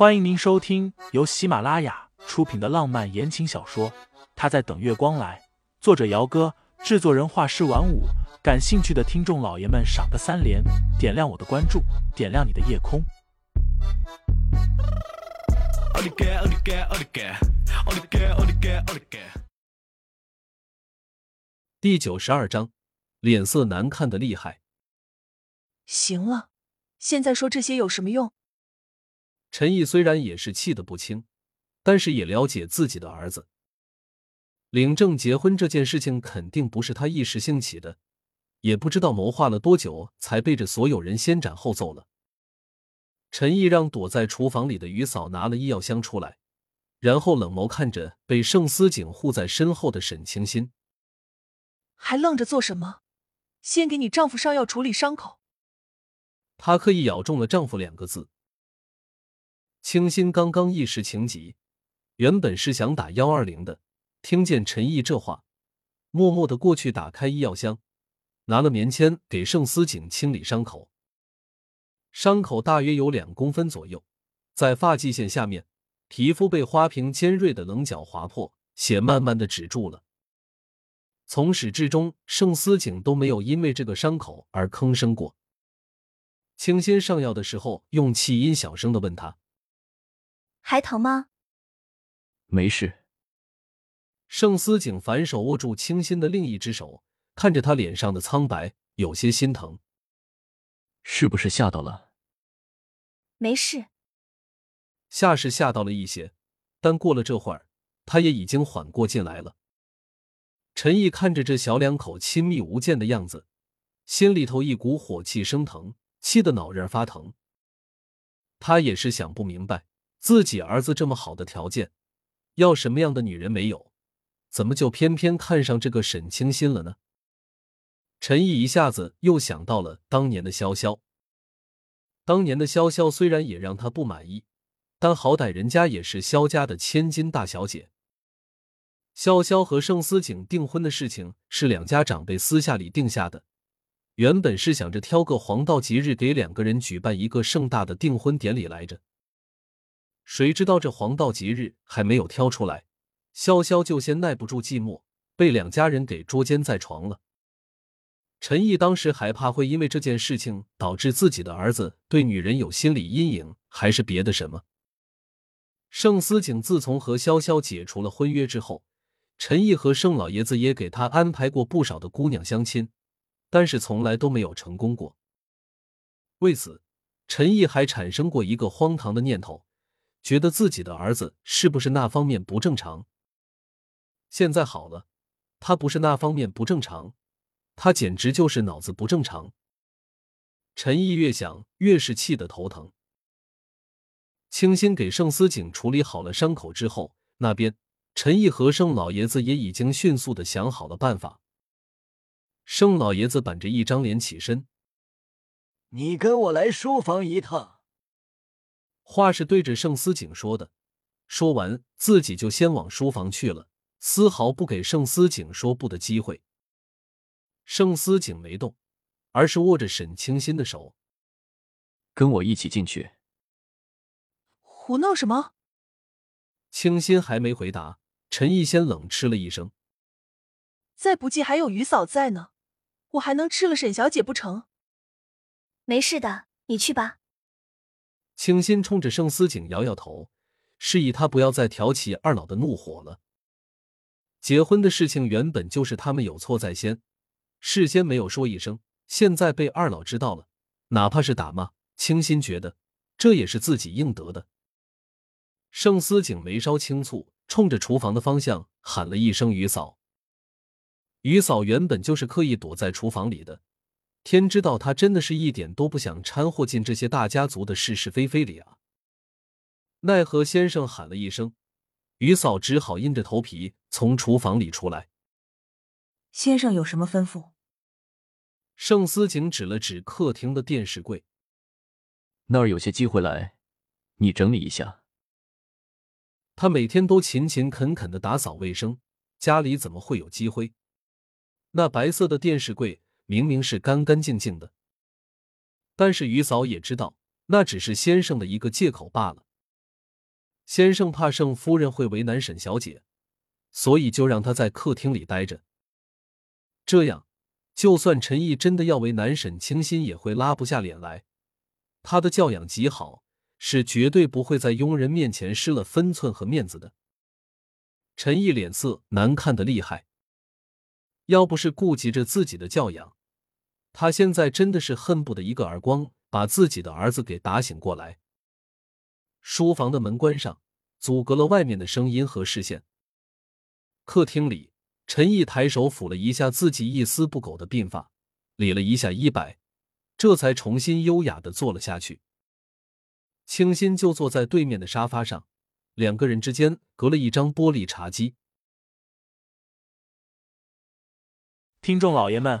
欢迎您收听由喜马拉雅出品的浪漫言情小说《他在等月光来》，作者：姚哥，制作人：画师晚舞。感兴趣的听众老爷们，赏个三连，点亮我的关注，点亮你的夜空。第九十二章，脸色难看的厉害。行了，现在说这些有什么用？陈毅虽然也是气得不轻，但是也了解自己的儿子领证结婚这件事情肯定不是他一时兴起的，也不知道谋划了多久才背着所有人先斩后奏了。陈毅让躲在厨房里的于嫂拿了医药箱出来，然后冷眸看着被盛思景护在身后的沈清心，还愣着做什么？先给你丈夫上药处理伤口。她刻意咬中了“丈夫”两个字。清新刚刚一时情急，原本是想打幺二零的，听见陈毅这话，默默的过去打开医药箱，拿了棉签给盛思景清理伤口。伤口大约有两公分左右，在发际线下面，皮肤被花瓶尖锐的棱角划破，血慢慢的止住了。从始至终，盛思景都没有因为这个伤口而吭声过。清新上药的时候，用气音小声的问他。还疼吗？没事。盛思景反手握住清新的另一只手，看着他脸上的苍白，有些心疼。是不是吓到了？没事。吓是吓到了一些，但过了这会儿，他也已经缓过劲来了。陈毅看着这小两口亲密无间的样子，心里头一股火气升腾，气得脑仁发疼。他也是想不明白。自己儿子这么好的条件，要什么样的女人没有？怎么就偏偏看上这个沈清心了呢？陈毅一下子又想到了当年的潇潇。当年的潇潇虽然也让他不满意，但好歹人家也是萧家的千金大小姐。潇潇和盛思景订婚的事情是两家长辈私下里定下的，原本是想着挑个黄道吉日给两个人举办一个盛大的订婚典礼来着。谁知道这黄道吉日还没有挑出来，潇潇就先耐不住寂寞，被两家人给捉奸在床了。陈毅当时还怕会因为这件事情导致自己的儿子对女人有心理阴影，还是别的什么。盛思景自从和潇潇解除了婚约之后，陈毅和盛老爷子也给他安排过不少的姑娘相亲，但是从来都没有成功过。为此，陈毅还产生过一个荒唐的念头。觉得自己的儿子是不是那方面不正常？现在好了，他不是那方面不正常，他简直就是脑子不正常。陈毅越想越是气得头疼。清新给盛思景处理好了伤口之后，那边陈毅和盛老爷子也已经迅速的想好了办法。盛老爷子板着一张脸起身：“你跟我来书房一趟。”话是对着盛思景说的，说完自己就先往书房去了，丝毫不给盛思景说不的机会。盛思景没动，而是握着沈清新的手，跟我一起进去。胡闹什么？清心还没回答，陈毅先冷嗤了一声：“再不济还有于嫂在呢，我还能吃了沈小姐不成？”没事的，你去吧。清新冲着盛思景摇摇头，示意他不要再挑起二老的怒火了。结婚的事情原本就是他们有错在先，事先没有说一声，现在被二老知道了，哪怕是打骂，清新觉得这也是自己应得的。盛思景眉梢轻蹙，冲着厨房的方向喊了一声：“于嫂。”于嫂原本就是刻意躲在厨房里的。天知道，他真的是一点都不想掺和进这些大家族的是是非非里啊！奈何先生喊了一声，于嫂只好硬着头皮从厨房里出来。先生有什么吩咐？盛思景指了指客厅的电视柜，那儿有些机会来，你整理一下。他每天都勤勤恳恳的打扫卫生，家里怎么会有积灰？那白色的电视柜。明明是干干净净的，但是于嫂也知道那只是先生的一个借口罢了。先生怕盛夫人会为难沈小姐，所以就让她在客厅里待着。这样，就算陈毅真的要为难沈清心，也会拉不下脸来。他的教养极好，是绝对不会在佣人面前失了分寸和面子的。陈毅脸色难看的厉害，要不是顾及着自己的教养，他现在真的是恨不得一个耳光把自己的儿子给打醒过来。书房的门关上，阻隔了外面的声音和视线。客厅里，陈毅抬手抚了一下自己一丝不苟的鬓发，理了一下衣摆，这才重新优雅的坐了下去。清新就坐在对面的沙发上，两个人之间隔了一张玻璃茶几。听众老爷们，